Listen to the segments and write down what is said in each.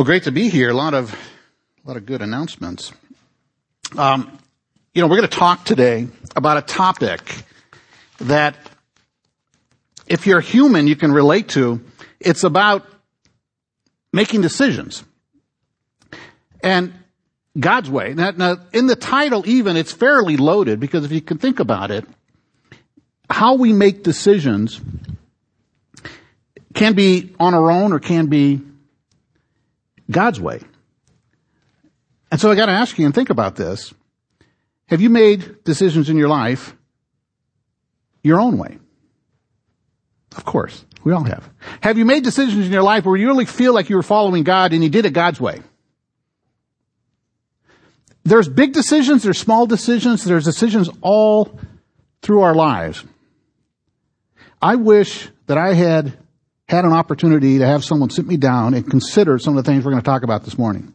Well, great to be here. A lot of, a lot of good announcements. Um, you know, we're going to talk today about a topic that if you're human, you can relate to. It's about making decisions. And God's way. Now, now, in the title even, it's fairly loaded because if you can think about it, how we make decisions can be on our own or can be God's way. And so I got to ask you and think about this. Have you made decisions in your life your own way? Of course. We all have. Have you made decisions in your life where you really feel like you were following God and you did it God's way? There's big decisions, there's small decisions, there's decisions all through our lives. I wish that I had had an opportunity to have someone sit me down and consider some of the things we're going to talk about this morning.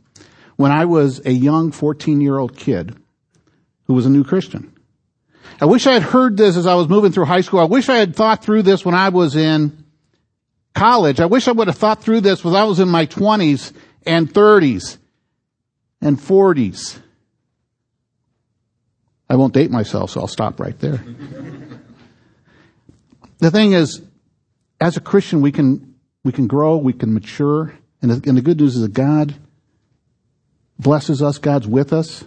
When I was a young 14 year old kid who was a new Christian. I wish I had heard this as I was moving through high school. I wish I had thought through this when I was in college. I wish I would have thought through this when I was in my 20s and 30s and 40s. I won't date myself, so I'll stop right there. the thing is, as a Christian, we can, we can grow, we can mature, and the, and the good news is that God blesses us, God's with us,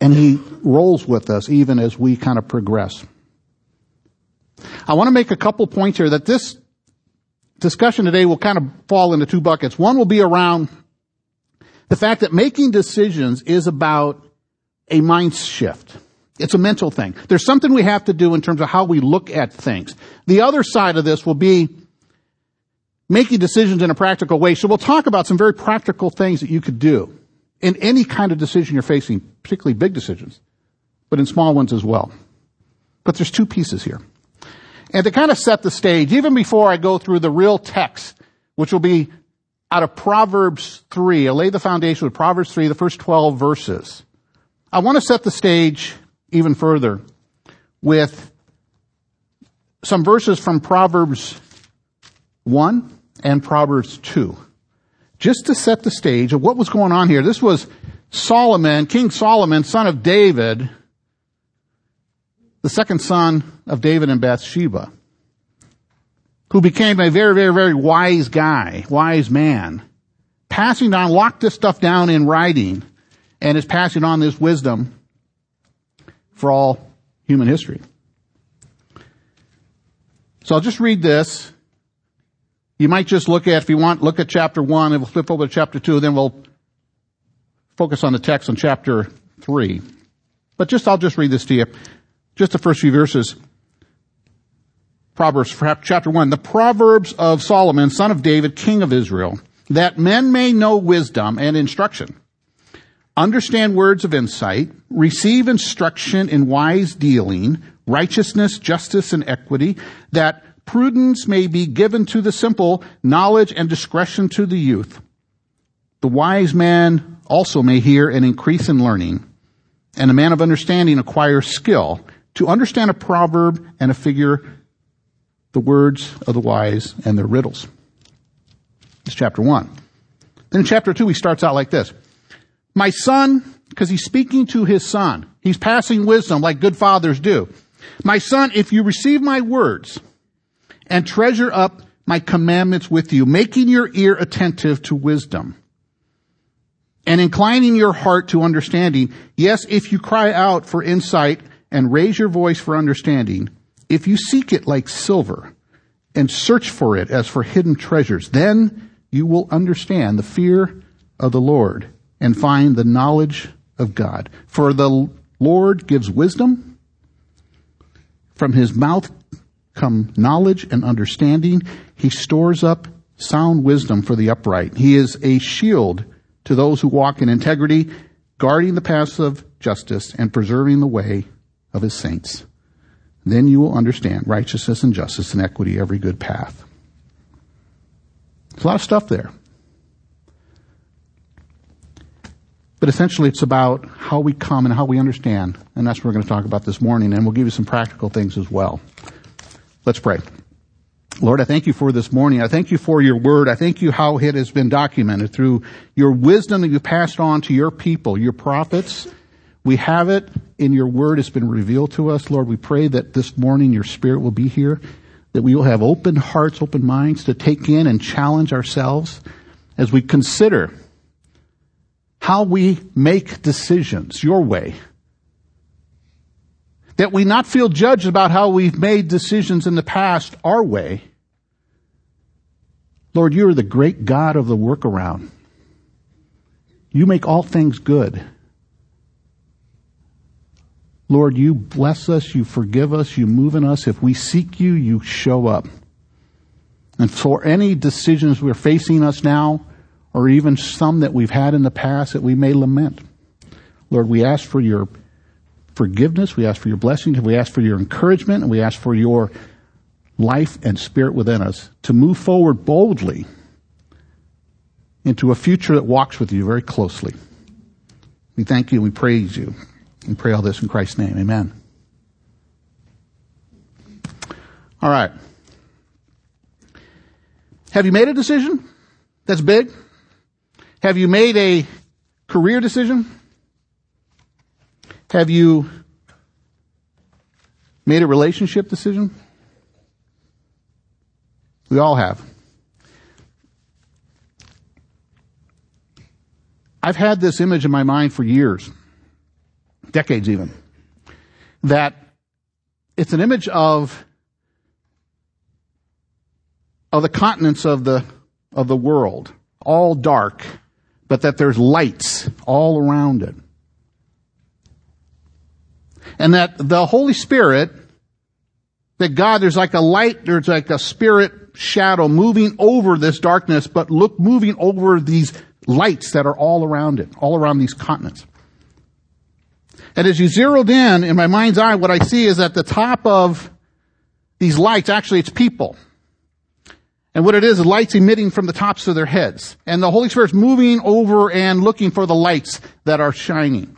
and He rolls with us even as we kind of progress. I want to make a couple points here that this discussion today will kind of fall into two buckets. One will be around the fact that making decisions is about a mind shift. It's a mental thing. There's something we have to do in terms of how we look at things. The other side of this will be making decisions in a practical way. So we'll talk about some very practical things that you could do in any kind of decision you're facing, particularly big decisions, but in small ones as well. But there's two pieces here. And to kind of set the stage, even before I go through the real text, which will be out of Proverbs 3, I'll lay the foundation with Proverbs 3, the first 12 verses. I want to set the stage even further with some verses from Proverbs 1 and Proverbs 2. Just to set the stage of what was going on here. This was Solomon, King Solomon, son of David, the second son of David and Bathsheba, who became a very, very, very wise guy, wise man, passing on, locked this stuff down in writing, and is passing on this wisdom for all human history. So I'll just read this. You might just look at, if you want, look at chapter one and we'll flip over to chapter two, then we'll focus on the text on chapter three. But just, I'll just read this to you. Just the first few verses. Proverbs chapter one. The Proverbs of Solomon, son of David, king of Israel, that men may know wisdom and instruction understand words of insight, receive instruction in wise dealing, righteousness, justice, and equity, that prudence may be given to the simple, knowledge and discretion to the youth. The wise man also may hear and increase in learning, and a man of understanding acquire skill to understand a proverb and a figure, the words of the wise and their riddles. It's chapter one. Then in chapter two, he starts out like this. My son, because he's speaking to his son. He's passing wisdom like good fathers do. My son, if you receive my words and treasure up my commandments with you, making your ear attentive to wisdom and inclining your heart to understanding. Yes, if you cry out for insight and raise your voice for understanding, if you seek it like silver and search for it as for hidden treasures, then you will understand the fear of the Lord and find the knowledge of God. For the Lord gives wisdom. From his mouth come knowledge and understanding. He stores up sound wisdom for the upright. He is a shield to those who walk in integrity, guarding the paths of justice and preserving the way of his saints. Then you will understand righteousness and justice and equity, every good path. There's a lot of stuff there. But essentially it's about how we come and how we understand. And that's what we're going to talk about this morning. And we'll give you some practical things as well. Let's pray. Lord, I thank you for this morning. I thank you for your word. I thank you how it has been documented through your wisdom that you passed on to your people, your prophets. We have it in your word. It's been revealed to us. Lord, we pray that this morning your spirit will be here, that we will have open hearts, open minds to take in and challenge ourselves as we consider how we make decisions your way. That we not feel judged about how we've made decisions in the past our way. Lord, you are the great God of the workaround. You make all things good. Lord, you bless us, you forgive us, you move in us. If we seek you, you show up. And for any decisions we're facing us now, or even some that we've had in the past that we may lament, Lord, we ask for your forgiveness, we ask for your blessings, we ask for your encouragement, and we ask for your life and spirit within us to move forward boldly into a future that walks with you very closely. We thank you we praise you and pray all this in Christ's name. Amen. All right. Have you made a decision that's big? Have you made a career decision? Have you made a relationship decision? We all have. I've had this image in my mind for years, decades even, that it's an image of of the continents of the of the world, all dark, but that there's lights all around it. And that the Holy Spirit, that God, there's like a light, there's like a spirit shadow moving over this darkness, but look, moving over these lights that are all around it, all around these continents. And as you zeroed in, in my mind's eye, what I see is at the top of these lights, actually it's people. And what it is, is lights emitting from the tops of their heads. And the Holy Spirit's moving over and looking for the lights that are shining.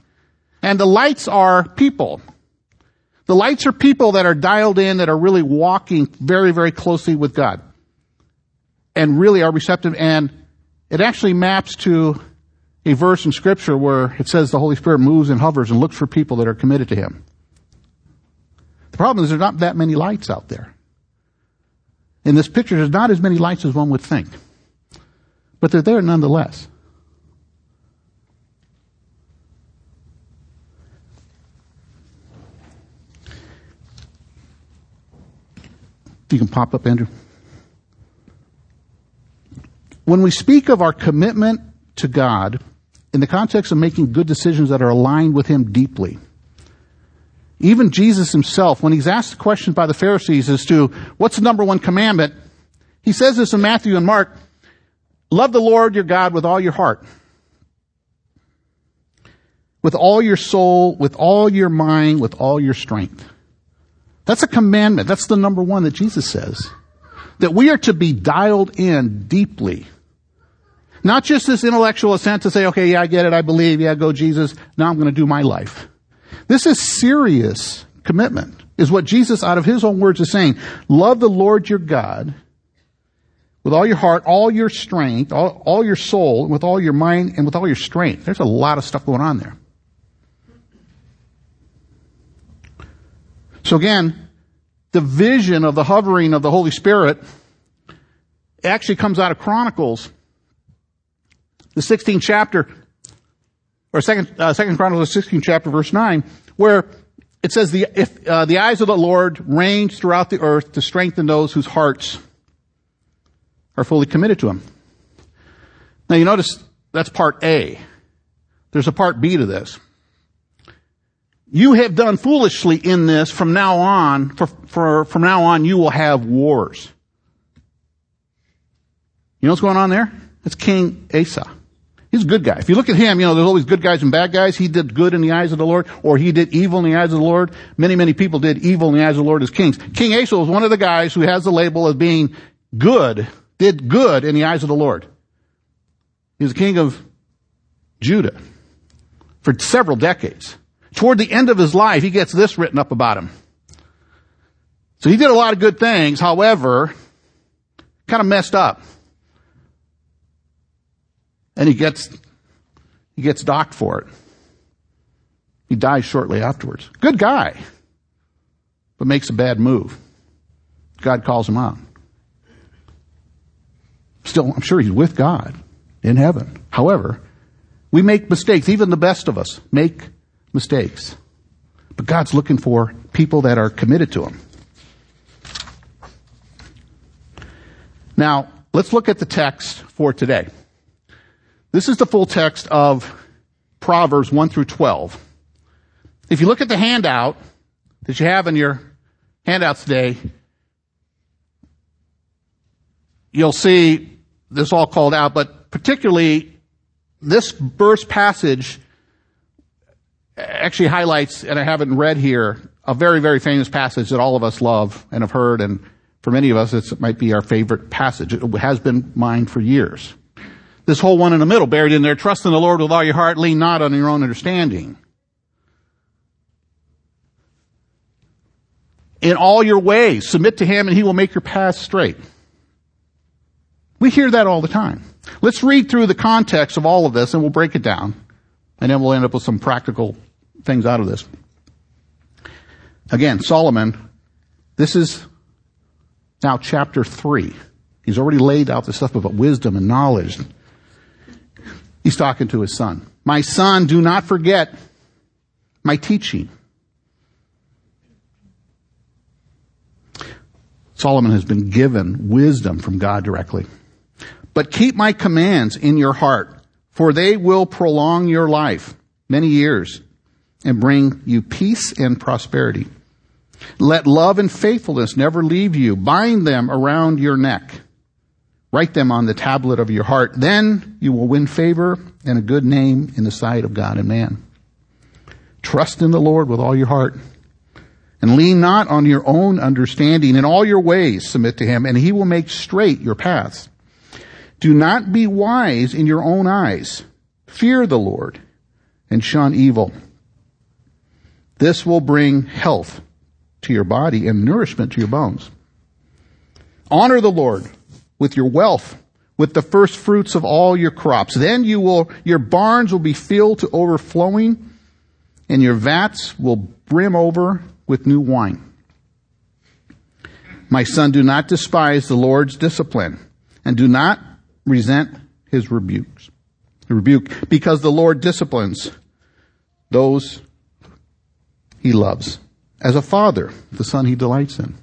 And the lights are people. The lights are people that are dialed in, that are really walking very, very closely with God. And really are receptive. And it actually maps to a verse in scripture where it says the Holy Spirit moves and hovers and looks for people that are committed to Him. The problem is there's not that many lights out there. In this picture, there's not as many lights as one would think. But they're there nonetheless. You can pop up, Andrew. When we speak of our commitment to God in the context of making good decisions that are aligned with Him deeply, even Jesus himself, when he's asked the questions by the Pharisees as to what's the number one commandment, he says this in Matthew and Mark, love the Lord your God with all your heart, with all your soul, with all your mind, with all your strength. That's a commandment. That's the number one that Jesus says. That we are to be dialed in deeply. Not just this intellectual assent to say, okay, yeah, I get it, I believe, yeah, go Jesus, now I'm going to do my life. This is serious commitment, is what Jesus out of his own words is saying. Love the Lord your God with all your heart, all your strength, all, all your soul, with all your mind, and with all your strength. There's a lot of stuff going on there. So again, the vision of the hovering of the Holy Spirit actually comes out of Chronicles, the 16th chapter, or second, uh, second Chronicles, 16th chapter, verse 9, where it says the, if, uh, the eyes of the Lord range throughout the earth to strengthen those whose hearts are fully committed to Him. Now you notice that's part A. There's a part B to this. You have done foolishly in this from now on, for, for, from now on you will have wars. You know what's going on there? It's King Asa. He's a good guy. If you look at him, you know, there's always good guys and bad guys. He did good in the eyes of the Lord, or he did evil in the eyes of the Lord. Many, many people did evil in the eyes of the Lord as kings. King Asa was one of the guys who has the label of being good, did good in the eyes of the Lord. He was king of Judah for several decades. Toward the end of his life, he gets this written up about him. So he did a lot of good things. However, kind of messed up. And he gets, he gets docked for it. He dies shortly afterwards. Good guy, but makes a bad move. God calls him out. Still, I'm sure he's with God in heaven. However, we make mistakes. Even the best of us make mistakes. But God's looking for people that are committed to Him. Now, let's look at the text for today. This is the full text of Proverbs 1 through 12. If you look at the handout that you have in your handouts today, you'll see this all called out, but particularly this verse passage actually highlights, and I haven't read here, a very, very famous passage that all of us love and have heard, and for many of us, it might be our favorite passage. It has been mine for years. This whole one in the middle, buried in there, trust in the Lord with all your heart, lean not on your own understanding. In all your ways, submit to Him and He will make your paths straight. We hear that all the time. Let's read through the context of all of this and we'll break it down. And then we'll end up with some practical things out of this. Again, Solomon, this is now chapter three. He's already laid out the stuff about wisdom and knowledge. He's talking to his son. My son, do not forget my teaching. Solomon has been given wisdom from God directly. But keep my commands in your heart, for they will prolong your life many years and bring you peace and prosperity. Let love and faithfulness never leave you. Bind them around your neck. Write them on the tablet of your heart. Then you will win favor and a good name in the sight of God and man. Trust in the Lord with all your heart and lean not on your own understanding. In all your ways submit to him and he will make straight your paths. Do not be wise in your own eyes. Fear the Lord and shun evil. This will bring health to your body and nourishment to your bones. Honor the Lord with your wealth, with the first fruits of all your crops. Then you will, your barns will be filled to overflowing and your vats will brim over with new wine. My son, do not despise the Lord's discipline and do not resent his rebukes. Rebuke, because the Lord disciplines those he loves. As a father, the son he delights in.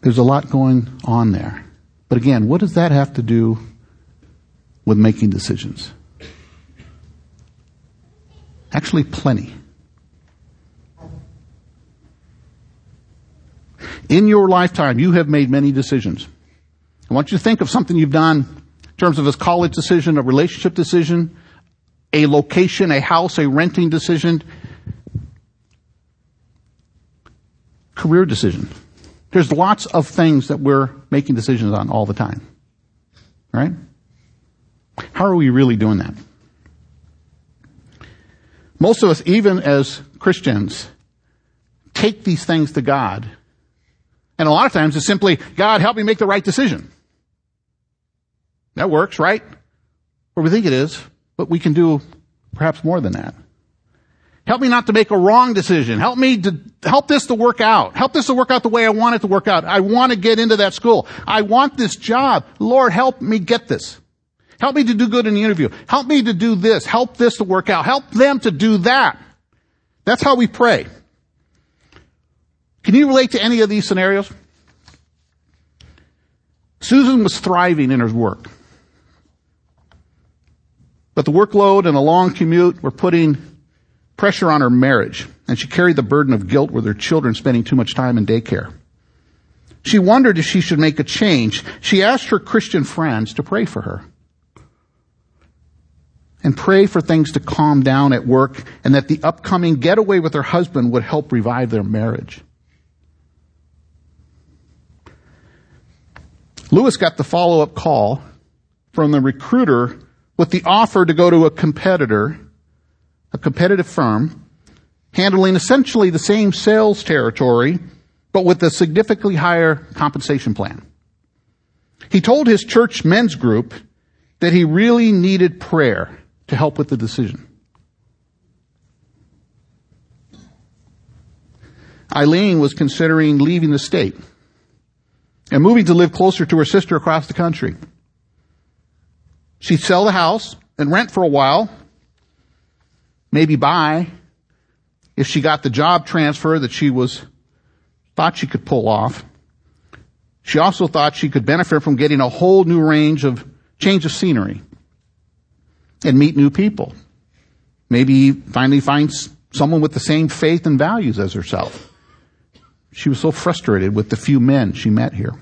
There's a lot going on there. But again, what does that have to do with making decisions? Actually, plenty. In your lifetime, you have made many decisions. I want you to think of something you've done in terms of a college decision, a relationship decision, a location, a house, a renting decision, career decision. There's lots of things that we're making decisions on all the time. Right? How are we really doing that? Most of us, even as Christians, take these things to God and a lot of times it's simply, God, help me make the right decision. That works, right? Or we think it is, but we can do perhaps more than that. Help me not to make a wrong decision. Help me to, help this to work out. Help this to work out the way I want it to work out. I want to get into that school. I want this job. Lord, help me get this. Help me to do good in the interview. Help me to do this. Help this to work out. Help them to do that. That's how we pray. Can you relate to any of these scenarios? Susan was thriving in her work. But the workload and a long commute were putting pressure on her marriage, and she carried the burden of guilt with her children spending too much time in daycare. She wondered if she should make a change. She asked her Christian friends to pray for her. And pray for things to calm down at work and that the upcoming getaway with her husband would help revive their marriage. Lewis got the follow-up call from the recruiter with the offer to go to a competitor, a competitive firm, handling essentially the same sales territory, but with a significantly higher compensation plan. He told his church men's group that he really needed prayer to help with the decision. Eileen was considering leaving the state and moving to live closer to her sister across the country. She'd sell the house and rent for a while, maybe buy, if she got the job transfer that she was, thought she could pull off. She also thought she could benefit from getting a whole new range of change of scenery and meet new people. Maybe finally find someone with the same faith and values as herself. She was so frustrated with the few men she met here.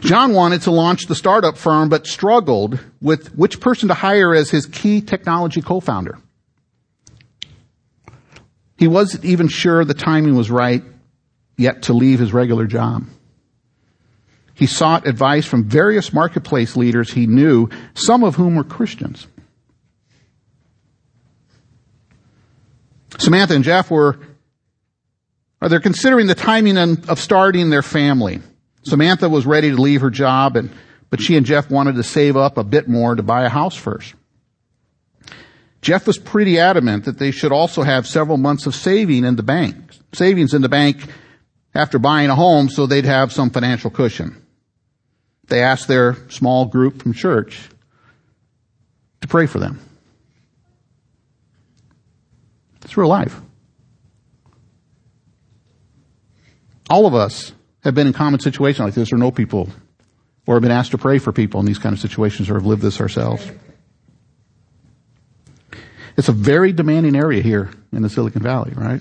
John wanted to launch the startup firm, but struggled with which person to hire as his key technology co-founder. He wasn't even sure the timing was right yet to leave his regular job. He sought advice from various marketplace leaders he knew, some of whom were Christians. Samantha and Jeff were or they're considering the timing of starting their family. Samantha was ready to leave her job, and, but she and Jeff wanted to save up a bit more to buy a house first. Jeff was pretty adamant that they should also have several months of saving in the bank, savings in the bank after buying a home so they'd have some financial cushion. They asked their small group from church to pray for them. It's real life. All of us have been in common situations like this or know people or have been asked to pray for people in these kind of situations or have lived this ourselves. It's a very demanding area here in the Silicon Valley, right?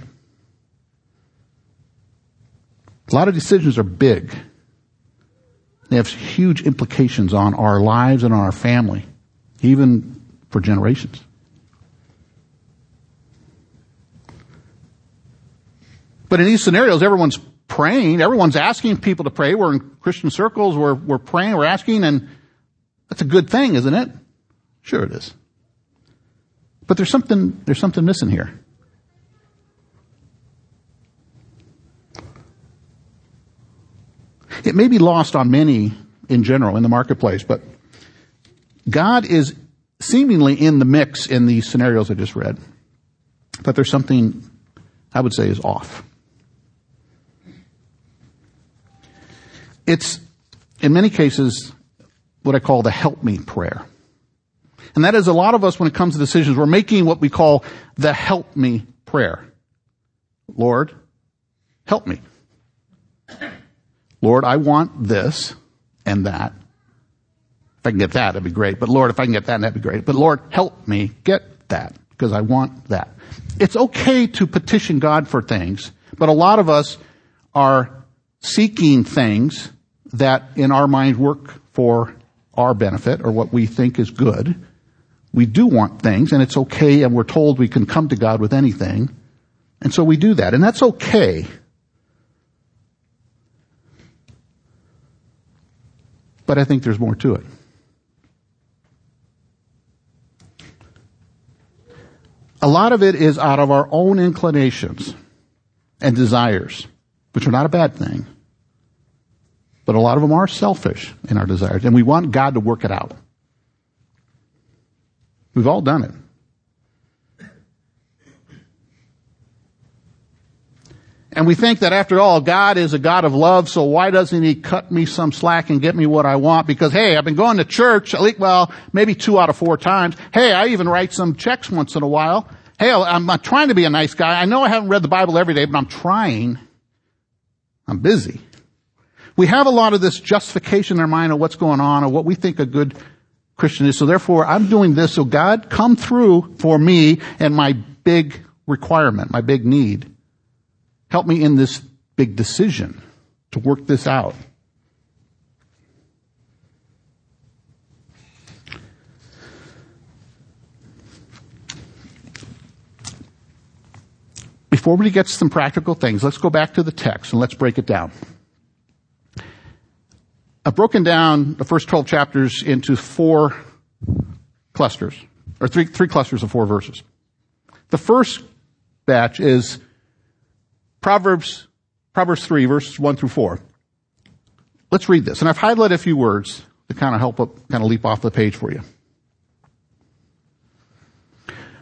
A lot of decisions are big. They have huge implications on our lives and on our family, even for generations. But in these scenarios, everyone's praying. Everyone's asking people to pray. We're in Christian circles. We're, we're praying. We're asking and that's a good thing, isn't it? Sure it is. But there's something, there's something missing here. It may be lost on many in general in the marketplace, but God is seemingly in the mix in these scenarios I just read. But there's something I would say is off. It's, in many cases, what I call the help me prayer. And that is a lot of us when it comes to decisions, we're making what we call the help me prayer. Lord, help me. Lord, I want this and that. If I can get that, that'd be great. But Lord, if I can get that, that'd be great. But Lord, help me get that because I want that. It's okay to petition God for things, but a lot of us are seeking things that in our mind work for our benefit or what we think is good. We do want things and it's okay and we're told we can come to God with anything. And so we do that and that's okay. But I think there's more to it. A lot of it is out of our own inclinations and desires, which are not a bad thing. But a lot of them are selfish in our desires, and we want God to work it out. We've all done it. And we think that after all, God is a God of love, so why doesn't He cut me some slack and get me what I want? Because hey, I've been going to church, at least, well, maybe two out of four times. Hey, I even write some checks once in a while. Hey, I'm trying to be a nice guy. I know I haven't read the Bible every day, but I'm trying. I'm busy. We have a lot of this justification in our mind of what's going on or what we think a good Christian is. So therefore, I'm doing this. So God, come through for me and my big requirement, my big need. Help me in this big decision to work this out. Before we get to some practical things, let's go back to the text and let's break it down. I've broken down the first 12 chapters into four clusters, or three, three clusters of four verses. The first batch is Proverbs, Proverbs 3, verses 1 through 4. Let's read this. And I've highlighted a few words to kind of help up, kind of leap off the page for you.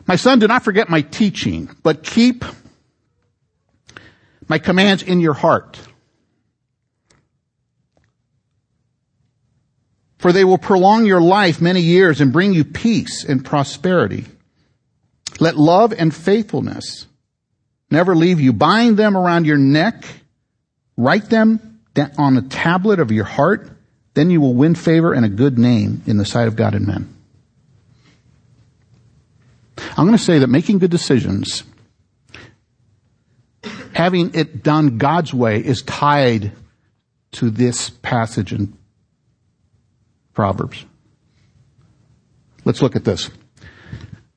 My son, do not forget my teaching, but keep my commands in your heart. For they will prolong your life many years and bring you peace and prosperity. Let love and faithfulness never leave you. Bind them around your neck. Write them on a tablet of your heart. Then you will win favor and a good name in the sight of God and men. I'm going to say that making good decisions, having it done God's way is tied to this passage in Proverbs. Let's look at this.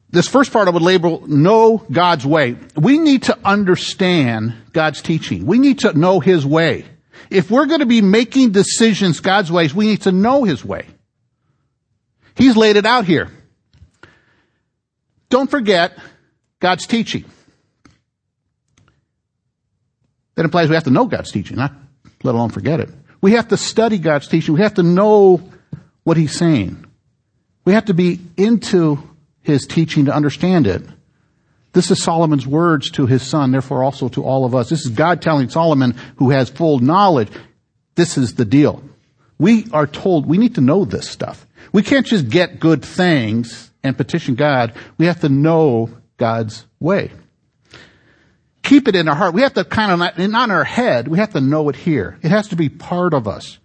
This first part I would label know God's way. We need to understand God's teaching. We need to know His way. If we're going to be making decisions God's ways, we need to know His way. He's laid it out here. Don't forget God's teaching. That implies we have to know God's teaching, not let alone forget it. We have to study God's teaching. We have to know what He's saying. We have to be into His teaching to understand it. This is Solomon's words to his son, therefore also to all of us. This is God telling Solomon, who has full knowledge, this is the deal. We are told we need to know this stuff. We can't just get good things and petition God, we have to know God's way. Keep it in our heart. We have to kind of, not in our head, we have to know it here. It has to be part of us.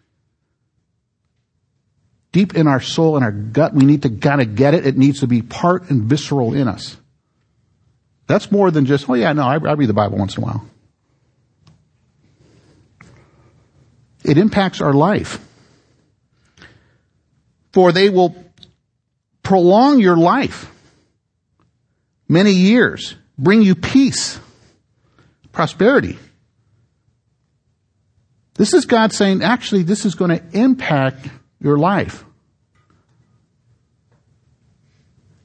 Deep in our soul, and our gut, we need to kind of get it. It needs to be part and visceral in us. That's more than just, oh yeah, no, I, I read the Bible once in a while. It impacts our life. For they will prolong your life many years, bring you peace, prosperity. This is God saying, actually, this is going to impact your life.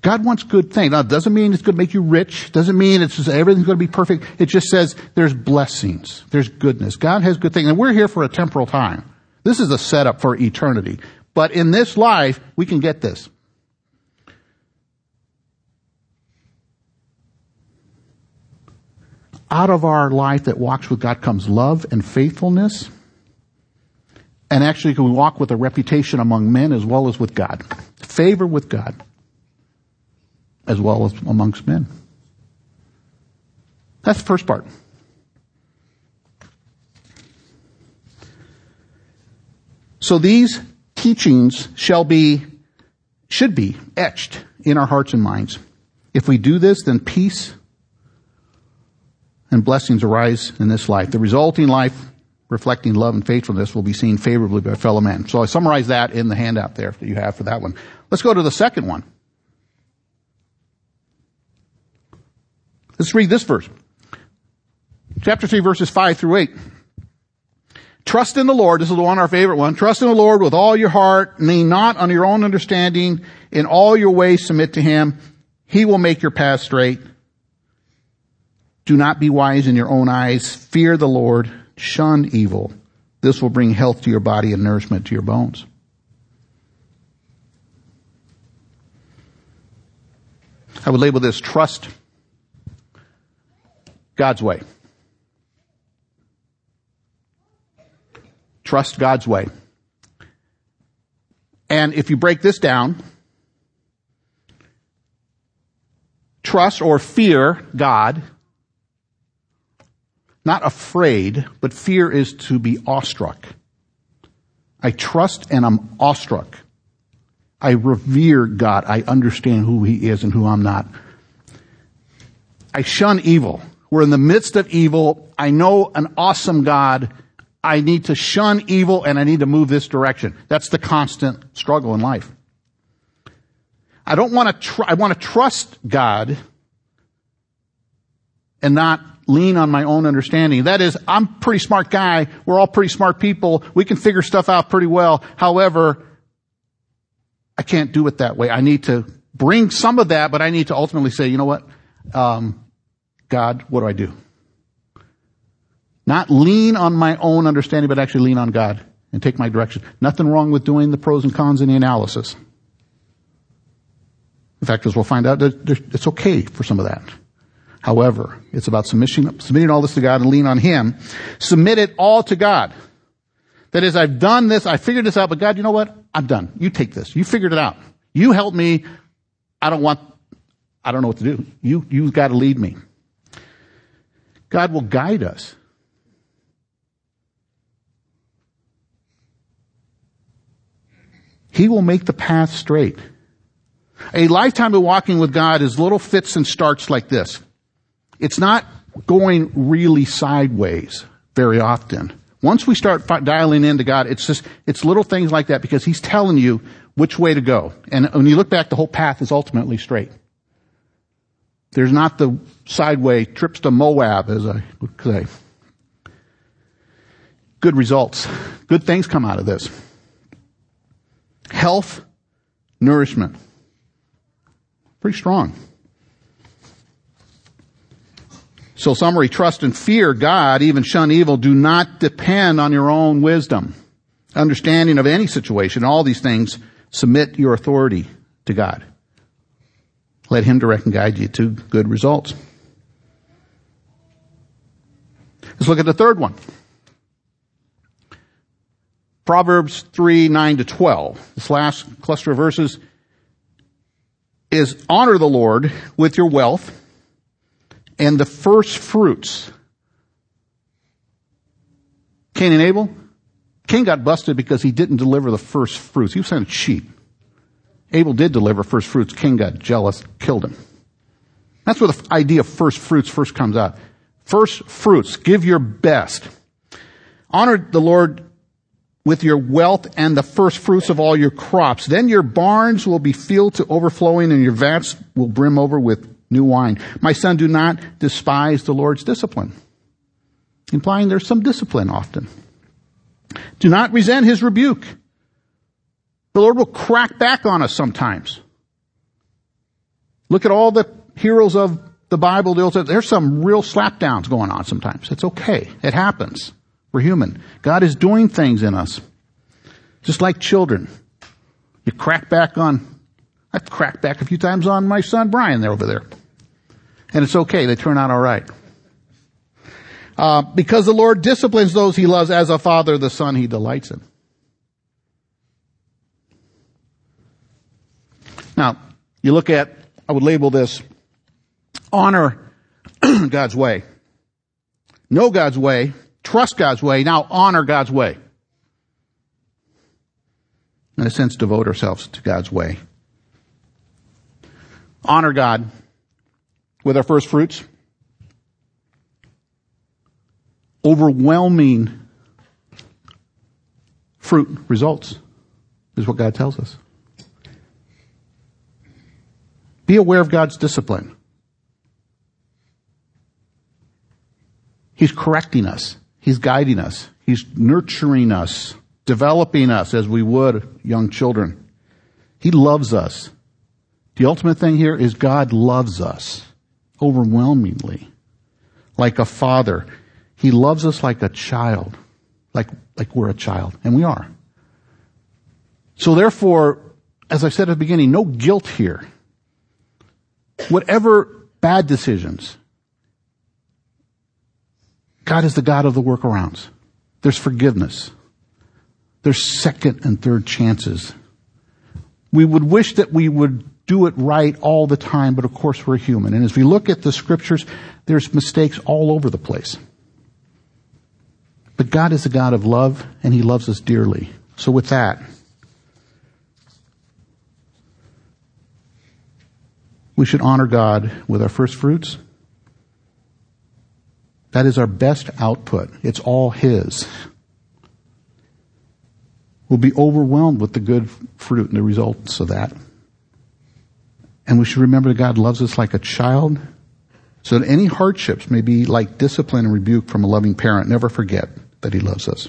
God wants good things. Now, it doesn't mean it's going to make you rich. Doesn't mean it's just everything's going to be perfect. It just says there's blessings. There's goodness. God has good things. And we're here for a temporal time. This is a setup for eternity. But in this life, we can get this. out of our life that walks with God comes love and faithfulness. And actually, can walk with a reputation among men as well as with God. Favor with God as well as amongst men. That's the first part. So these teachings shall be, should be etched in our hearts and minds. If we do this, then peace and blessings arise in this life. The resulting life reflecting love and faithfulness will be seen favorably by fellow men. So I summarize that in the handout there that you have for that one. Let's go to the second one. Let's read this verse. Chapter 3 verses 5 through 8. Trust in the Lord. This is the one, our favorite one. Trust in the Lord with all your heart. Lean not on your own understanding. In all your ways submit to Him. He will make your path straight. Do not be wise in your own eyes. Fear the Lord. Shun evil. This will bring health to your body and nourishment to your bones. I would label this trust God's way. Trust God's way. And if you break this down, trust or fear God not afraid, but fear is to be awestruck. I trust and I'm awestruck. I revere God. I understand who He is and who I'm not. I shun evil. We're in the midst of evil. I know an awesome God. I need to shun evil and I need to move this direction. That's the constant struggle in life. I don't want to tr- I want to trust God and not lean on my own understanding. That is, I'm a pretty smart guy. We're all pretty smart people. We can figure stuff out pretty well. However, I can't do it that way. I need to bring some of that, but I need to ultimately say, you know what? um, God, what do I do? Not lean on my own understanding, but actually lean on God and take my direction. Nothing wrong with doing the pros and cons in the analysis. In fact, as we'll find out, it's okay for some of that. However, it's about submission, submitting all this to God and lean on Him. Submit it all to God. That is, I've done this, I figured this out, but God, you know what? I'm done. You take this. You figured it out. You help me. I don't want, I don't know what to do. You, you've got to lead me. God will guide us. He will make the path straight. A lifetime of walking with God is little fits and starts like this. It's not going really sideways very often. Once we start dialing into God, it's just, it's little things like that because He's telling you which way to go. And when you look back, the whole path is ultimately straight. There's not the sideway trips to Moab, as I would say. Good results. Good things come out of this. Health, nourishment. Pretty strong. So summary, trust and fear God, even shun evil, do not depend on your own wisdom, understanding of any situation. All these things, submit your authority to God. Let Him direct and guide you to good results. Let's look at the third one. Proverbs 3, 9 to 12. This last cluster of verses is honor the Lord with your wealth and the first fruits. Cain and Abel, Cain got busted because he didn't deliver the first fruits. He was kind of cheap. Abel did deliver first fruits. Cain got jealous, killed him. That's where the idea of first fruits first comes out. First fruits, give your best. Honor the Lord with your wealth and the first fruits of all your crops. Then your barns will be filled to overflowing and your vats will brim over with new wine. My son, do not despise the Lord's discipline. Implying there's some discipline often. Do not resent his rebuke. The Lord will crack back on us sometimes. Look at all the heroes of the Bible. There's some real slapdowns going on sometimes. It's okay. It happens. We're human. God is doing things in us. Just like children. You crack back on, I've cracked back a few times on my son Brian there over there. And it's okay. They turn out alright. Uh, because the Lord disciplines those he loves as a father, the son he delights in. Now, you look at, I would label this, honor God's way. Know God's way, trust God's way, now honor God's way. In a sense, devote ourselves to God's way. Honor God with our first fruits. Overwhelming fruit results is what God tells us. Be aware of God's discipline. He's correcting us. He's guiding us. He's nurturing us, developing us as we would young children. He loves us. The ultimate thing here is God loves us overwhelmingly. Like a father. He loves us like a child. Like, like we're a child. And we are. So therefore, as I said at the beginning, no guilt here whatever bad decisions, God is the God of the workarounds. There's forgiveness. There's second and third chances. We would wish that we would do it right all the time, but of course we're human. And as we look at the scriptures, there's mistakes all over the place. But God is a God of love, and He loves us dearly. So with that, We should honor God with our first fruits. That is our best output. It's all His. We'll be overwhelmed with the good fruit and the results of that. And we should remember that God loves us like a child. So that any hardships may be like discipline and rebuke from a loving parent. Never forget that He loves us.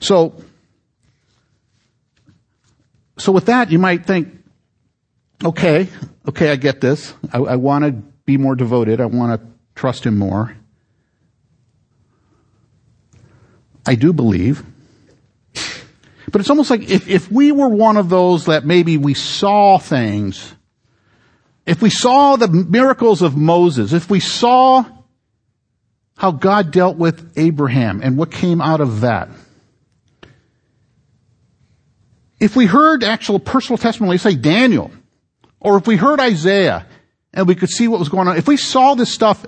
So, so with that, you might think, okay, okay, I get this. I, I want to be more devoted. I want to trust him more. I do believe. But it's almost like if, if we were one of those that maybe we saw things, if we saw the miracles of Moses, if we saw how God dealt with Abraham and what came out of that, if we heard actual personal testimony, say Daniel, or if we heard Isaiah and we could see what was going on, if we saw this stuff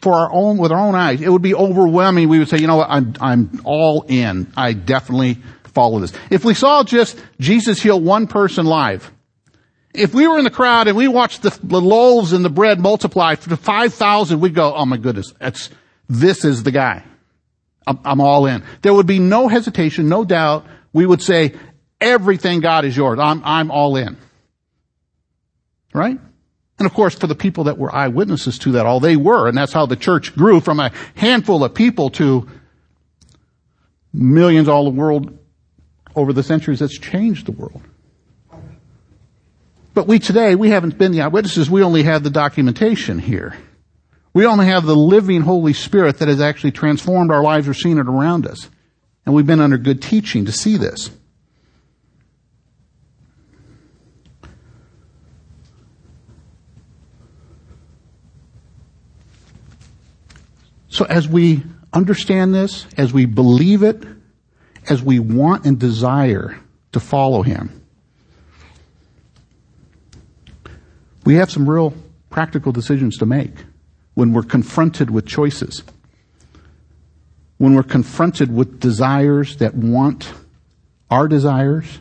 for our own, with our own eyes, it would be overwhelming. We would say, you know what, I'm, I'm all in. I definitely follow this. If we saw just Jesus heal one person live, if we were in the crowd and we watched the, the loaves and the bread multiply to 5,000, we'd go, oh my goodness, that's, this is the guy. I'm, I'm all in. There would be no hesitation, no doubt. We would say, everything God is yours. I'm, I'm all in. Right? And of course, for the people that were eyewitnesses to that, all they were, and that's how the church grew from a handful of people to millions all the world over the centuries that's changed the world. But we today, we haven't been the eyewitnesses, we only have the documentation here. We only have the living Holy Spirit that has actually transformed our lives or seen it around us. And we've been under good teaching to see this. So as we understand this, as we believe it, as we want and desire to follow Him, we have some real practical decisions to make when we're confronted with choices. When we're confronted with desires that want our desires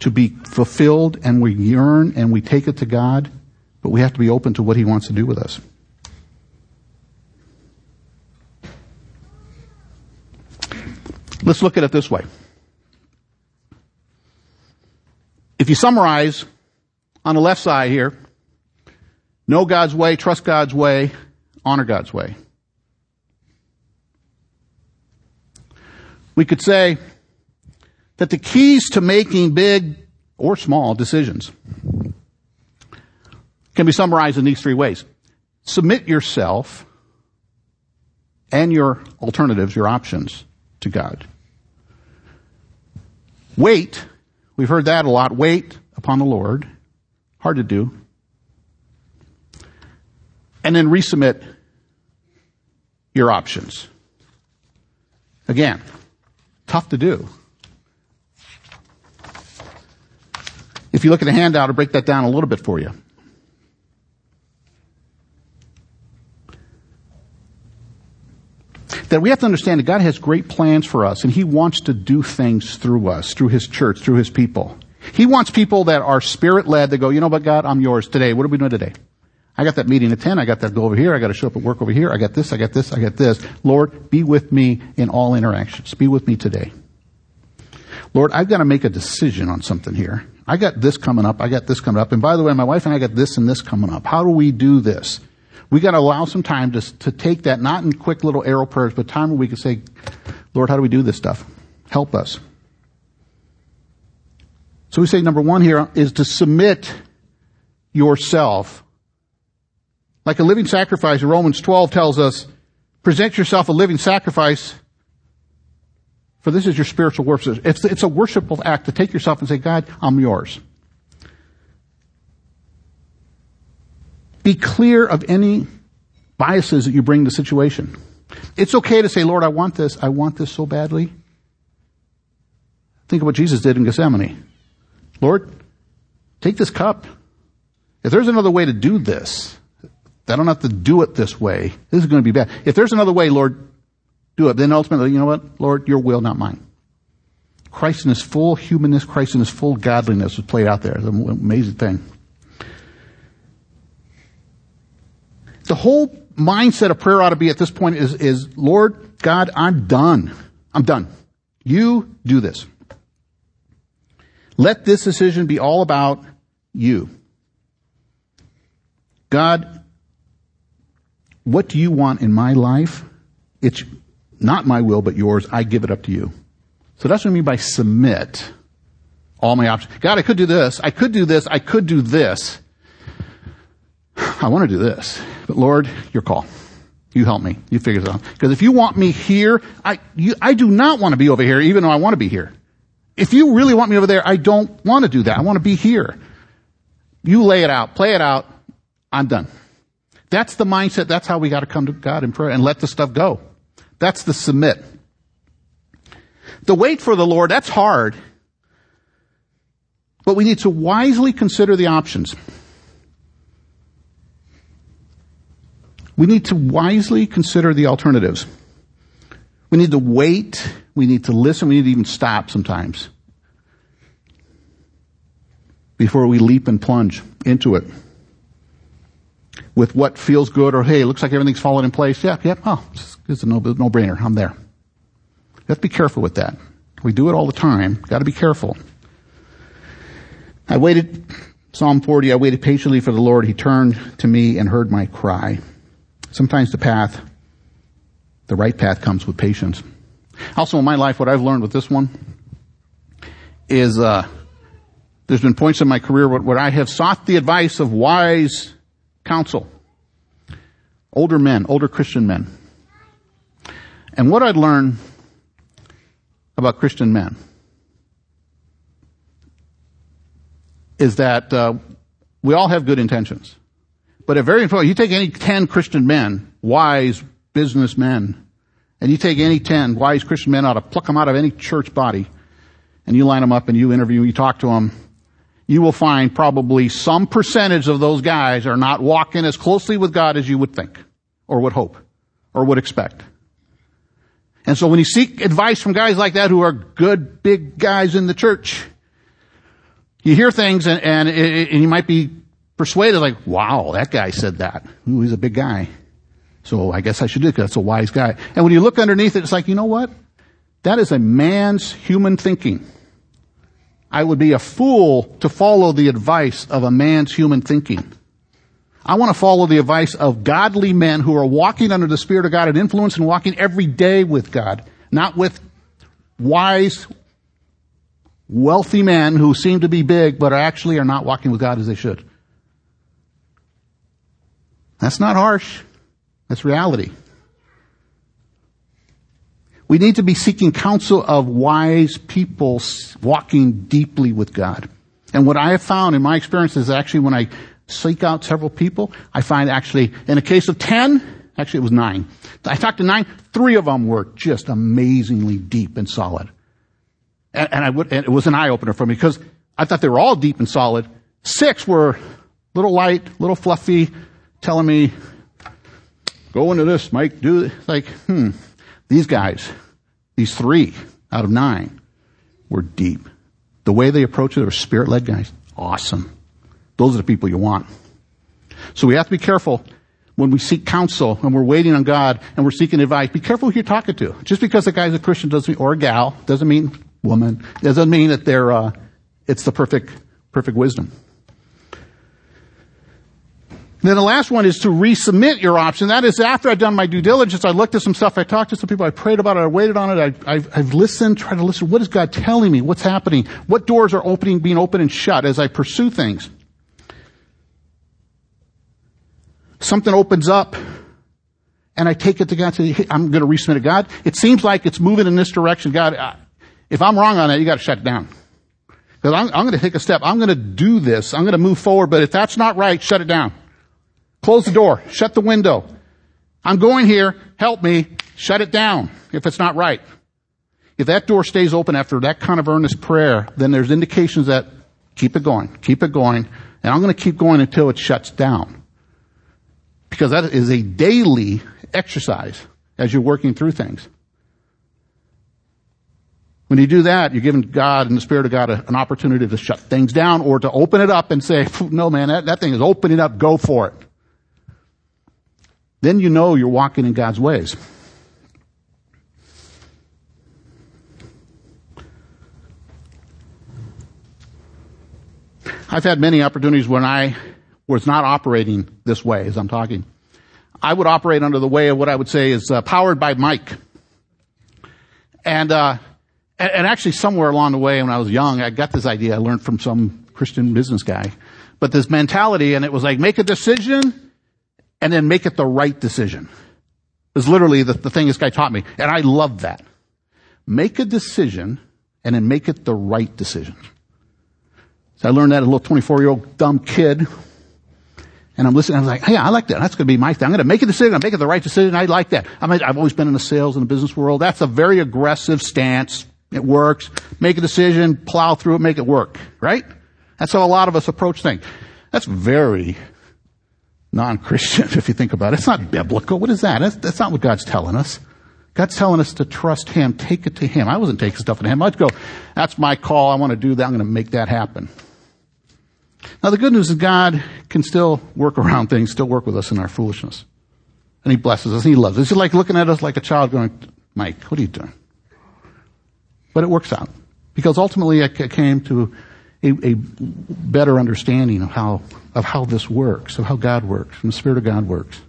to be fulfilled and we yearn and we take it to God, but we have to be open to what He wants to do with us. Let's look at it this way. If you summarize on the left side here, know God's way, trust God's way, honor God's way. We could say that the keys to making big or small decisions can be summarized in these three ways. Submit yourself and your alternatives, your options to God. Wait. We've heard that a lot. Wait upon the Lord. Hard to do. And then resubmit your options. Again, tough to do. If you look at the handout, I'll break that down a little bit for you. That we have to understand that God has great plans for us and He wants to do things through us, through His church, through His people. He wants people that are spirit led that go, you know what, God, I'm yours today. What are we doing today? I got that meeting at 10. I got that go over here. I got to show up at work over here. I got this. I got this. I got this. Lord, be with me in all interactions. Be with me today. Lord, I've got to make a decision on something here. I got this coming up. I got this coming up. And by the way, my wife and I got this and this coming up. How do we do this? We got to allow some time to, to take that, not in quick little arrow prayers, but time where we can say, Lord, how do we do this stuff? Help us. So we say number one here is to submit yourself. Like a living sacrifice, Romans 12 tells us, present yourself a living sacrifice, for this is your spiritual worship. It's, it's a worshipful act to take yourself and say, God, I'm yours. Be clear of any biases that you bring to the situation. It's okay to say, Lord, I want this. I want this so badly. Think of what Jesus did in Gethsemane. Lord, take this cup. If there's another way to do this, I don't have to do it this way. This is going to be bad. If there's another way, Lord, do it. Then ultimately, you know what? Lord, your will, not mine. Christ in his full humanness, Christ in his full godliness was played out there. It's an amazing thing. The whole mindset of prayer ought to be at this point is, is, Lord God, I'm done. I'm done. You do this. Let this decision be all about you. God, what do you want in my life? It's not my will, but yours. I give it up to you. So that's what I mean by submit. All my options. God, I could do this. I could do this. I could do this. I want to do this. But Lord, your call. You help me. You figure it out. Because if you want me here, I, you, I do not want to be over here, even though I want to be here. If you really want me over there, I don't want to do that. I want to be here. You lay it out, play it out. I'm done. That's the mindset. That's how we got to come to God in prayer and let the stuff go. That's the submit. The wait for the Lord, that's hard. But we need to wisely consider the options. We need to wisely consider the alternatives. We need to wait. We need to listen. We need to even stop sometimes before we leap and plunge into it with what feels good or hey, looks like everything's falling in place. Yep, yep. oh, it's a no, no brainer. I'm there. You have to be careful with that. We do it all the time. Got to be careful. I waited, Psalm 40, I waited patiently for the Lord. He turned to me and heard my cry. Sometimes the path, the right path comes with patience. Also in my life, what I've learned with this one is, uh, there's been points in my career where, I have sought the advice of wise counsel. Older men, older Christian men. And what I'd learned about Christian men is that uh, we all have good intentions. But a very important, you take any 10 Christian men, wise businessmen, and you take any 10 wise Christian men out of, pluck them out of any church body, and you line them up and you interview, you talk to them, you will find probably some percentage of those guys are not walking as closely with God as you would think, or would hope, or would expect. And so when you seek advice from guys like that who are good, big guys in the church, you hear things and, and, and you might be persuaded like, wow, that guy said that. Ooh, he's a big guy. So I guess I should do it because that's a wise guy. And when you look underneath it, it's like, you know what? That is a man's human thinking. I would be a fool to follow the advice of a man's human thinking. I want to follow the advice of godly men who are walking under the Spirit of God and influence and walking every day with God, not with wise, wealthy men who seem to be big but actually are not walking with God as they should. That's not harsh. That's reality. We need to be seeking counsel of wise people walking deeply with God. And what I have found in my experience is actually when I seek out several people, I find actually, in a case of 10, actually it was nine. I talked to nine, three of them were just amazingly deep and solid. And, and I would, and it was an eye opener for me because I thought they were all deep and solid. Six were little light, little fluffy, telling me, go into this, Mike, do this. Like, hmm, these guys, these three out of nine were deep. The way they approached it, they were spirit-led guys. Awesome. Those are the people you want. So we have to be careful when we seek counsel and we're waiting on God and we're seeking advice. Be careful who you're talking to. Just because a guy's a Christian doesn't mean, or a gal, doesn't mean woman, doesn't mean that they're, uh, it's the perfect, perfect wisdom. Then the last one is to resubmit your option. That is after I've done my due diligence, I looked at some stuff, I talked to some people, I prayed about it, I waited on it, I, have I've listened, tried to listen. What is God telling me? What's happening? What doors are opening, being open and shut as I pursue things? something opens up and I take it to God and say, hey, I'm going to resubmit to God. It seems like it's moving in this direction. God, if I'm wrong on that, you got to shut it down. Because I'm, I'm going to take a step. I'm going to do this. I'm going to move forward. But if that's not right, shut it down. Close the door. Shut the window. I'm going here. Help me. Shut it down if it's not right. If that door stays open after that kind of earnest prayer, then there's indications that keep it going, keep it going, and I'm going to keep going until it shuts down. Because that is a daily exercise as you're working through things. When you do that, you're giving God and the Spirit of God a, an opportunity to shut things down or to open it up and say, no man, that, that thing is opening up, go for it. Then you know you're walking in God's ways. I've had many opportunities when I was not operating this way as I'm talking. I would operate under the way of what I would say is uh, powered by Mike. And, uh, And, and actually somewhere along the way when I was young, I got this idea I learned from some Christian business guy. But this mentality, and it was like, make a decision, and then make it the right decision. Is literally the, the thing this guy taught me. And I love that. Make a decision, and then make it the right decision. So I learned that as a little 24 year old dumb kid. And I'm listening. I was like, hey, I like that. That's going to be my thing. I'm going to make a decision. I'm making the right decision. I like that. I mean, I've always been in the sales and the business world. That's a very aggressive stance. It works. Make a decision, plow through it, make it work. Right? That's how a lot of us approach things. That's very non-Christian if you think about it. It's not biblical. What is that? That's, that's not what God's telling us. God's telling us to trust Him, take it to Him. I wasn't taking stuff to Him. I'd go, that's my call. I want to do that. I'm going to make that happen. Now the good news is God can still work around things, still work with us in our foolishness. And He blesses us and He loves us. It's like looking at us like a child going, Mike, what are you doing? But it works out. Because ultimately I came to a, a better understanding of how, of how this works, of how God works, and the Spirit of God works.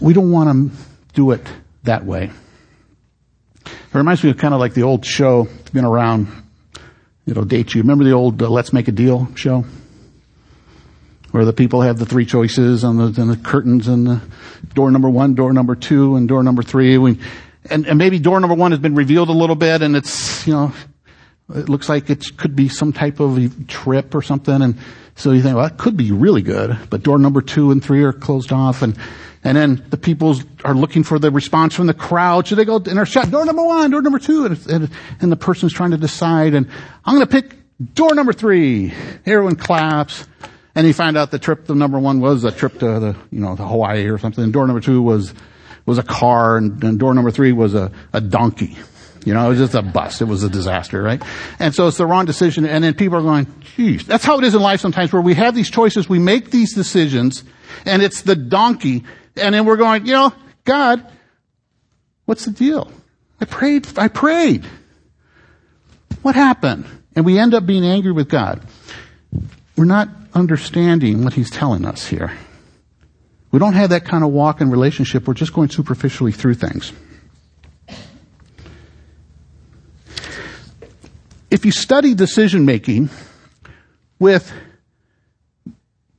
We don't want to do it that way. It reminds me of kind of like the old show, it's been around, it'll date you. Remember the old uh, Let's Make a Deal show? Where the people have the three choices on the, and the curtains and the door number one, door number two, and door number three. We, and, and maybe door number one has been revealed a little bit and it's, you know, it looks like it could be some type of trip or something. And so you think, well, that could be really good, but door number two and three are closed off and and then the people are looking for the response from the crowd. Should they go and they're shut door number one, door number two, and, and, and the person's trying to decide. And I'm going to pick door number three. Everyone claps, and you find out the trip the number one was a trip to the you know to Hawaii or something. And door number two was was a car, and, and door number three was a, a donkey. You know, it was just a bust. It was a disaster, right? And so it's the wrong decision. And then people are going, geez, that's how it is in life sometimes where we have these choices, we make these decisions, and it's the donkey and then we're going, you know, God, what's the deal? I prayed, I prayed. What happened? And we end up being angry with God. We're not understanding what He's telling us here. We don't have that kind of walk in relationship. We're just going superficially through things. If you study decision making with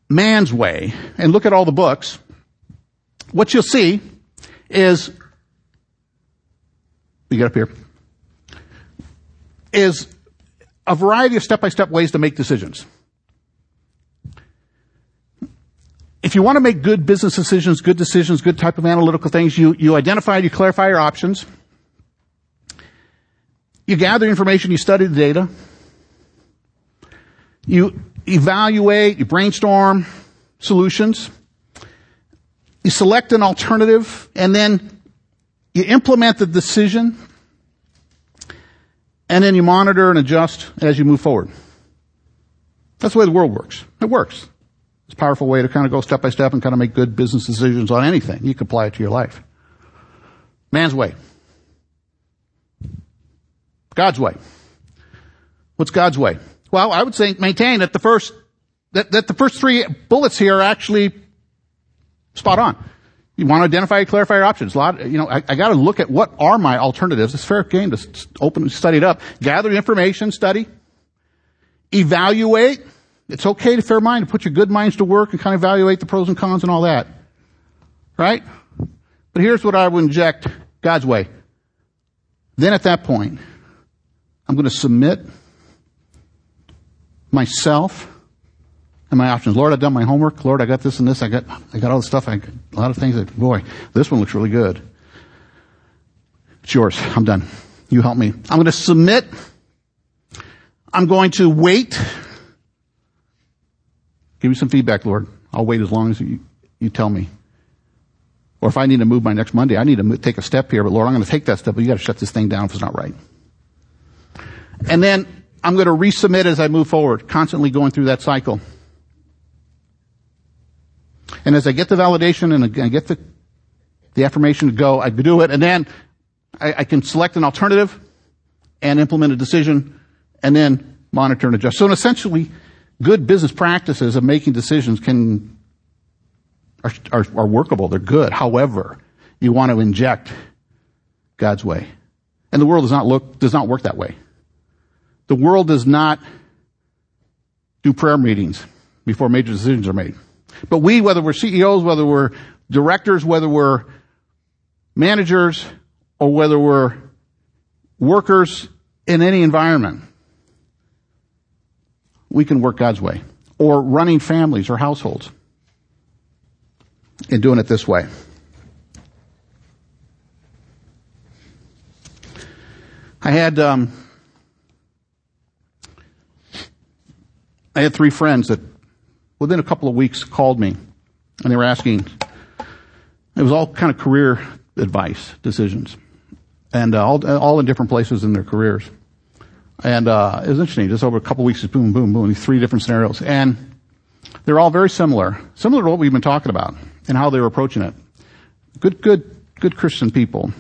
man's way and look at all the books, what you'll see is, you get up here, is a variety of step-by-step ways to make decisions. If you want to make good business decisions, good decisions, good type of analytical things, you, you identify, you clarify your options. You gather information, you study the data. You evaluate, you brainstorm solutions. You select an alternative and then you implement the decision and then you monitor and adjust as you move forward. That's the way the world works. It works. It's a powerful way to kind of go step by step and kind of make good business decisions on anything. You can apply it to your life. Man's way. God's way. What's God's way? Well, I would say maintain that the first, that, that the first three bullets here are actually Spot on. You want to identify, clarify your options. A lot, you know, I, I got to look at what are my alternatives. It's fair game to open and study it up. Gather information, study, evaluate. It's okay to fair mind to put your good minds to work and kind of evaluate the pros and cons and all that. Right? But here's what I would inject God's way. Then at that point, I'm going to submit myself and my options. Lord, I've done my homework. Lord, I got this and this. I got, I got all this stuff. I got a lot of things that, boy, this one looks really good. It's yours. I'm done. You help me. I'm going to submit. I'm going to wait. Give me some feedback, Lord. I'll wait as long as you, you tell me. Or if I need to move by next Monday, I need to take a step here, but Lord, I'm going to take that step, but you got to shut this thing down if it's not right. And then I'm going to resubmit as I move forward, constantly going through that cycle. And as I get the validation and I get the, the affirmation to go, I do it, and then I, I can select an alternative and implement a decision and then monitor and adjust. So essentially, good business practices of making decisions can, are, are, are workable. They're good. However, you want to inject God's way. And the world does not look, does not work that way. The world does not do prayer meetings before major decisions are made. But we, whether we're CEOs, whether we're directors, whether we're managers, or whether we're workers in any environment, we can work God's way. Or running families or households and doing it this way. I had um, I had three friends that within a couple of weeks called me and they were asking it was all kind of career advice decisions and uh, all, all in different places in their careers and uh, it was interesting just over a couple weeks boom boom boom these three different scenarios and they're all very similar similar to what we've been talking about and how they were approaching it good good good christian people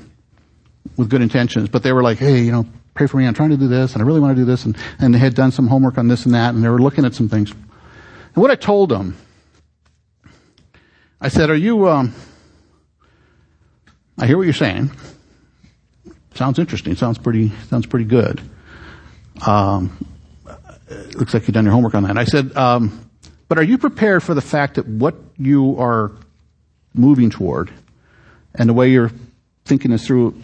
with good intentions, but they were like, hey, you know, pray for me. I'm trying to do this and I really want to do this. And, and they had done some homework on this and that and they were looking at some things. And what I told them, I said, are you, um, I hear what you're saying. Sounds interesting. Sounds pretty, sounds pretty good. Um, looks like you've done your homework on that. I said, um, but are you prepared for the fact that what you are moving toward and the way you're thinking this through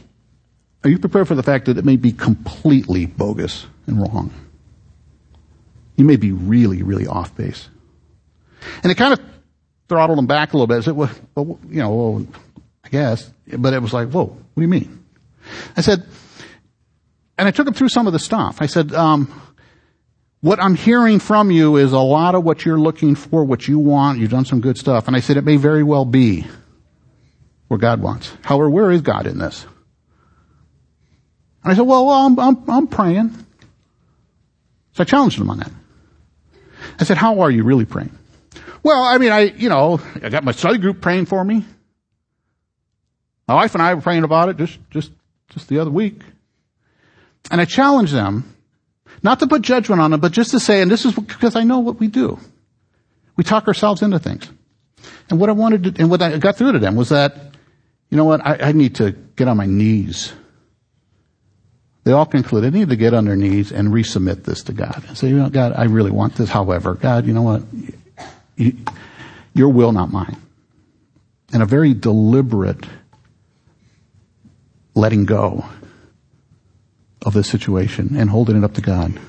are you prepared for the fact that it may be completely bogus and wrong? You may be really, really off base. And it kind of throttled them back a little bit. I said, well you know, well, I guess. But it was like, whoa, what do you mean? I said, and I took him through some of the stuff. I said, um, what I'm hearing from you is a lot of what you're looking for, what you want. You've done some good stuff. And I said, it may very well be where God wants. However, where is God in this? And I said, well, well I'm, I'm, I'm praying. So I challenged him on that. I said, how are you really praying? Well, I mean, I, you know, I got my study group praying for me. My wife and I were praying about it just, just, just the other week. And I challenge them, not to put judgment on them, but just to say, and this is because I know what we do. We talk ourselves into things. And what I wanted to, and what I got through to them was that, you know what, I, I need to get on my knees they all concluded, I need to get on their knees and resubmit this to God. And say, you know, God, I really want this. However, God, you know what? You, your will, not mine. And a very deliberate letting go of the situation and holding it up to God.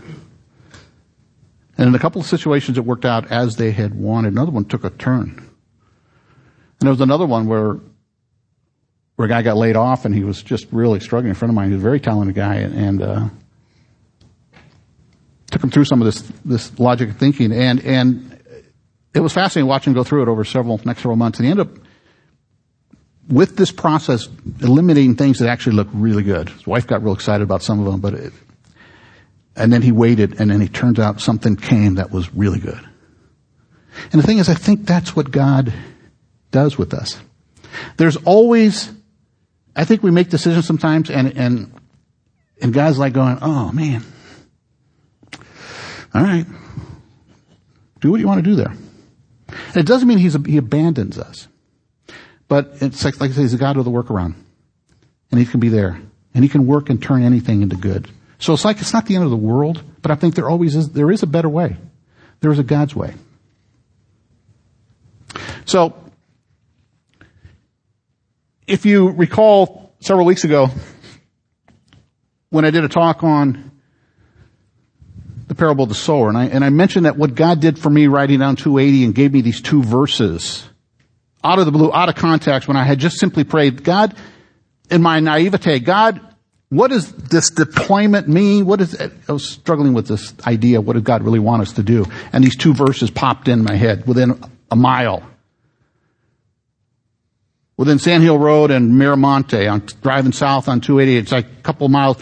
And in a couple of situations it worked out as they had wanted. Another one took a turn. And there was another one where where a guy got laid off and he was just really struggling. A friend of mine, he was a very talented guy, and uh, took him through some of this this logic of thinking, and and it was fascinating watching him go through it over several next several months, and he ended up with this process eliminating things that actually look really good. His wife got real excited about some of them, but it, and then he waited, and then he turns out something came that was really good. And the thing is, I think that's what God does with us. There's always I think we make decisions sometimes and, and, and God's like going, oh man. All right. Do what you want to do there. And it doesn't mean he's, he abandons us. But it's like, like I say, he's a God with a workaround. And he can be there. And he can work and turn anything into good. So it's like, it's not the end of the world, but I think there always is, there is a better way. There is a God's way. So, if you recall several weeks ago, when I did a talk on the parable of the sower, and I, and I mentioned that what God did for me writing down 280 and gave me these two verses out of the blue, out of context, when I had just simply prayed, God, in my naivete, God, what does this deployment mean? What is it? I was struggling with this idea. What did God really want us to do? And these two verses popped in my head within a mile within Sand Hill Road and Miramonte on driving south on 280. It's like a couple miles.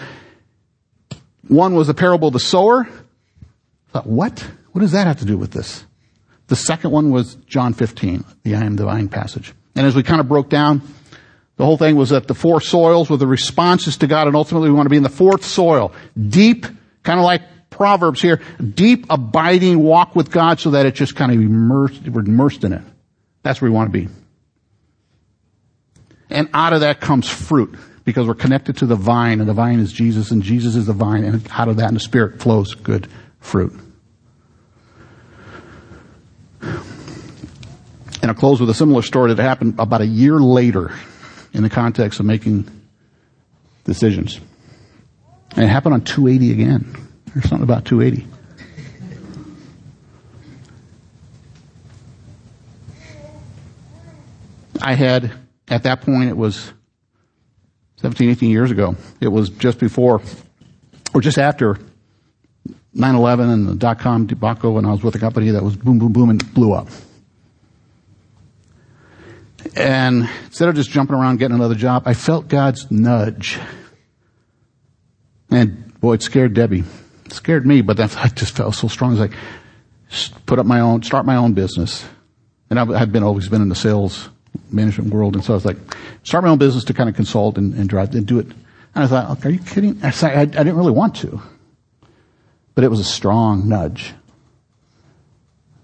One was the parable of the sower. I thought, what? What does that have to do with this? The second one was John 15, the I am the vine passage. And as we kind of broke down, the whole thing was that the four soils were the responses to God and ultimately we want to be in the fourth soil. Deep, kind of like Proverbs here, deep abiding walk with God so that it just kind of immersed, we're immersed in it. That's where we want to be. And out of that comes fruit because we're connected to the vine and the vine is Jesus and Jesus is the vine and out of that in the spirit flows good fruit. And I'll close with a similar story that happened about a year later in the context of making decisions. And it happened on 280 again. There's something about 280. I had, at that point, it was 17, 18 years ago. It was just before, or just after 9-11 and the dot-com debacle and I was with a company that was boom, boom, boom and blew up. And instead of just jumping around getting another job, I felt God's nudge. And boy, it scared Debbie. It scared me, but I just felt so strong. It's like, put up my own, start my own business. And I've been always been in the sales management world, and so I was like, start my own business to kind of consult and, and drive and do it. And I thought, are you kidding? I, I, I didn't really want to, but it was a strong nudge.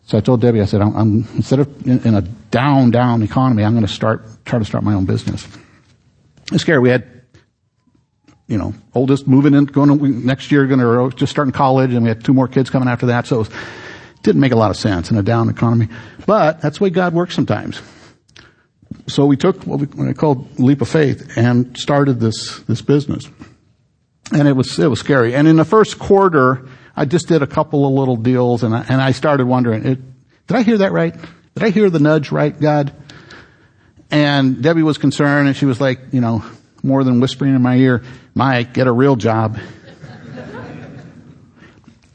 So I told Debbie, I said, I'm, I'm instead of in, in, a down, down economy, I'm going to start, try to start my own business. It's scary. We had, you know, oldest moving in, going to, next year, going to uh, just starting college, and we had two more kids coming after that. So it was, didn't make a lot of sense in a down economy. But that's the way God works sometimes. So we took what, we, what called leap of faith and started this, this business. And it was, it was scary. And in the first quarter, I just did a couple of little deals and I, and I started wondering, it, did I hear that right? Did I hear the nudge right, God? And Debbie was concerned and she was like, you know, more than whispering in my ear, Mike, get a real job.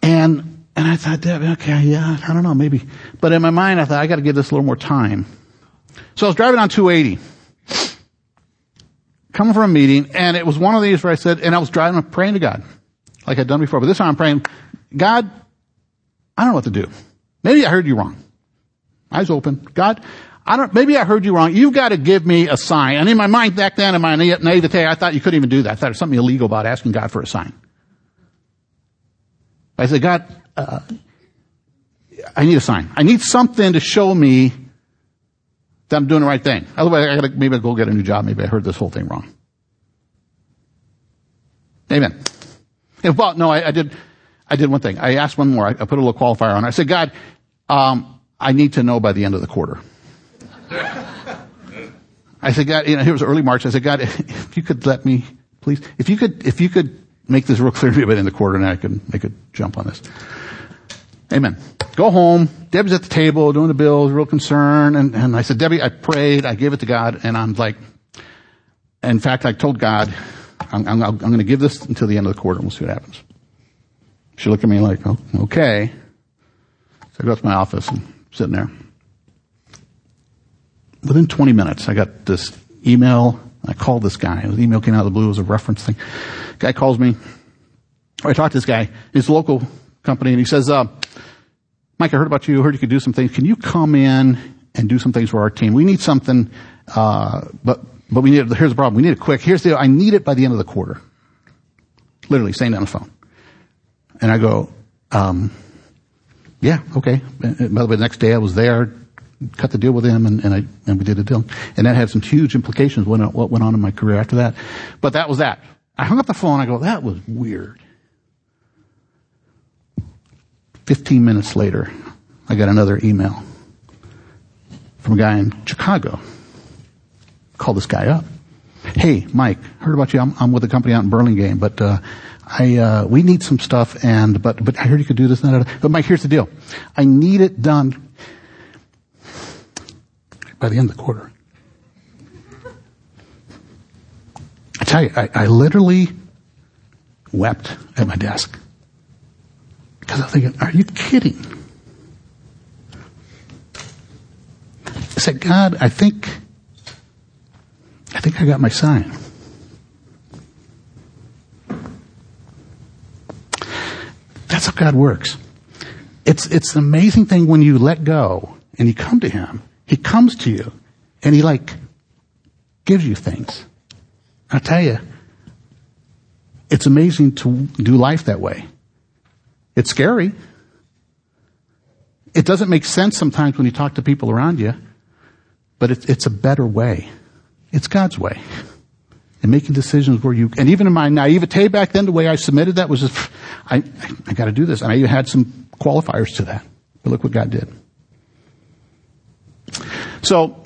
and, and I thought, Debbie, okay, yeah, I don't know, maybe. But in my mind, I thought, I gotta give this a little more time. So I was driving on 280, coming from a meeting, and it was one of these where I said, and I was driving, praying to God, like I'd done before, but this time I'm praying, God, I don't know what to do. Maybe I heard you wrong. Eyes open. God, I don't, maybe I heard you wrong. You've got to give me a sign. And in my mind back then, in my naivete, I thought you couldn't even do that. I thought there's something illegal about asking God for a sign. I said, God, uh, I need a sign. I need something to show me that I'm doing the right thing. Otherwise, I gotta, maybe I'll go get a new job. Maybe I heard this whole thing wrong. Amen. Well, no, I, I, did, I did one thing. I asked one more. I, I put a little qualifier on. I said, God, um, I need to know by the end of the quarter. I said, God, you know, it was early March. I said, God, if you could let me, please, if you could, if you could make this real clear to me by the end of the quarter, and I could make a jump on this. Amen. Go home. Debbie's at the table doing the bills, real concerned. And, and I said, Debbie, I prayed. I gave it to God. And I'm like, in fact, I told God, I'm, I'm, I'm going to give this until the end of the quarter and we'll see what happens. She looked at me like, oh, okay. So I go to my office and I'm sitting there. Within 20 minutes, I got this email. I called this guy. The email came out of the blue. It was a reference thing. Guy calls me. I talked to this guy. He's a local company and he says, uh, Mike, I heard about you. I heard you could do some things. Can you come in and do some things for our team? We need something, uh, but, but we need, here's the problem. We need it quick. Here's the, I need it by the end of the quarter. Literally saying on the phone. And I go, um, yeah, okay. And by the way, the next day I was there, cut the deal with him and, and I, and we did a deal. And that had some huge implications what, what went on in my career after that. But that was that. I hung up the phone. I go, that was weird. 15 minutes later, I got another email from a guy in Chicago. Called this guy up. Hey, Mike, heard about you. I'm, I'm with a company out in Burlingame, but, uh, I, uh, we need some stuff and, but, but I heard you could do this and that. But Mike, here's the deal. I need it done by the end of the quarter. I tell you, I, I literally wept at my desk. Because I'm thinking, are you kidding? I said, God, I think, I think I got my sign. That's how God works. It's, it's an amazing thing when you let go and you come to Him. He comes to you and He like gives you things. I tell you, it's amazing to do life that way. It's scary. It doesn't make sense sometimes when you talk to people around you, but it's, it's a better way. It's God's way. And making decisions where you, and even in my naivete back then, the way I submitted that was just, I, I gotta do this. And I even had some qualifiers to that. But look what God did. So,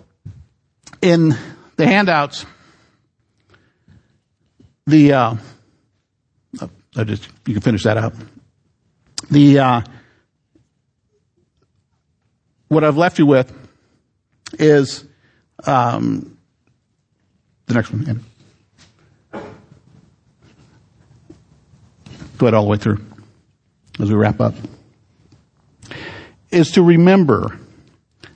in the handouts, the, uh, I just, you can finish that up. The, uh, what I've left you with is, um, the next one. Go ahead all the way through as we wrap up. Is to remember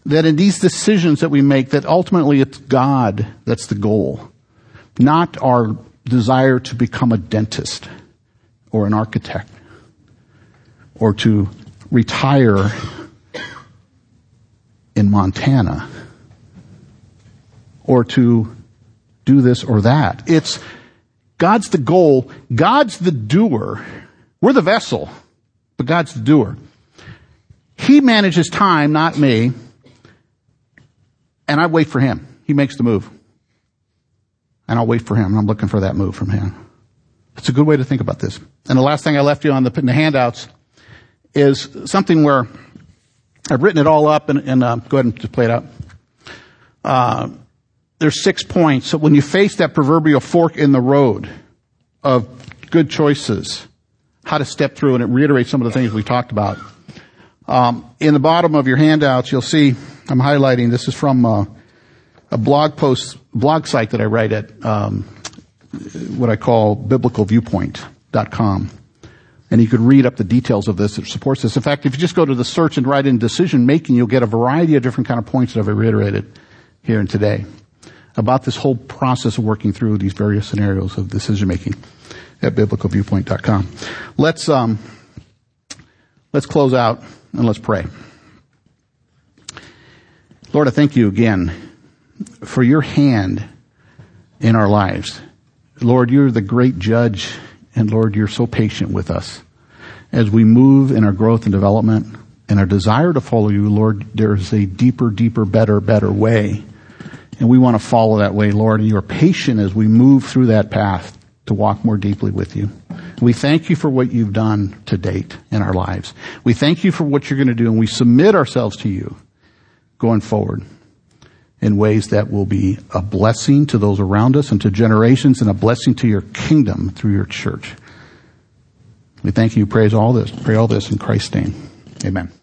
that in these decisions that we make, that ultimately it's God that's the goal, not our desire to become a dentist or an architect or to retire in Montana or to do this or that. It's God's the goal. God's the doer. We're the vessel, but God's the doer. He manages time, not me. And I wait for him. He makes the move. And I'll wait for him. And I'm looking for that move from him. It's a good way to think about this. And the last thing I left you on the, the handouts is something where I've written it all up and, and uh, go ahead and just play it out. Uh, there's six points. So when you face that proverbial fork in the road of good choices, how to step through, and it reiterates some of the things we talked about. Um, in the bottom of your handouts, you'll see I'm highlighting. This is from uh, a blog post, blog site that I write at um, what I call biblicalviewpoint.com. And you could read up the details of this. It supports this. In fact, if you just go to the search and write in decision making, you'll get a variety of different kind of points that I've reiterated here and today about this whole process of working through these various scenarios of decision making at biblicalviewpoint.com. Let's um, let's close out and let's pray. Lord, I thank you again for your hand in our lives. Lord, you're the great judge, and Lord, you're so patient with us. As we move in our growth and development and our desire to follow you, Lord, there's a deeper, deeper, better, better way. And we want to follow that way, Lord, and you're patient as we move through that path to walk more deeply with you. We thank you for what you've done to date in our lives. We thank you for what you're going to do, and we submit ourselves to you going forward in ways that will be a blessing to those around us and to generations and a blessing to your kingdom through your church. We thank you, praise all this, pray all this in Christ's name. Amen.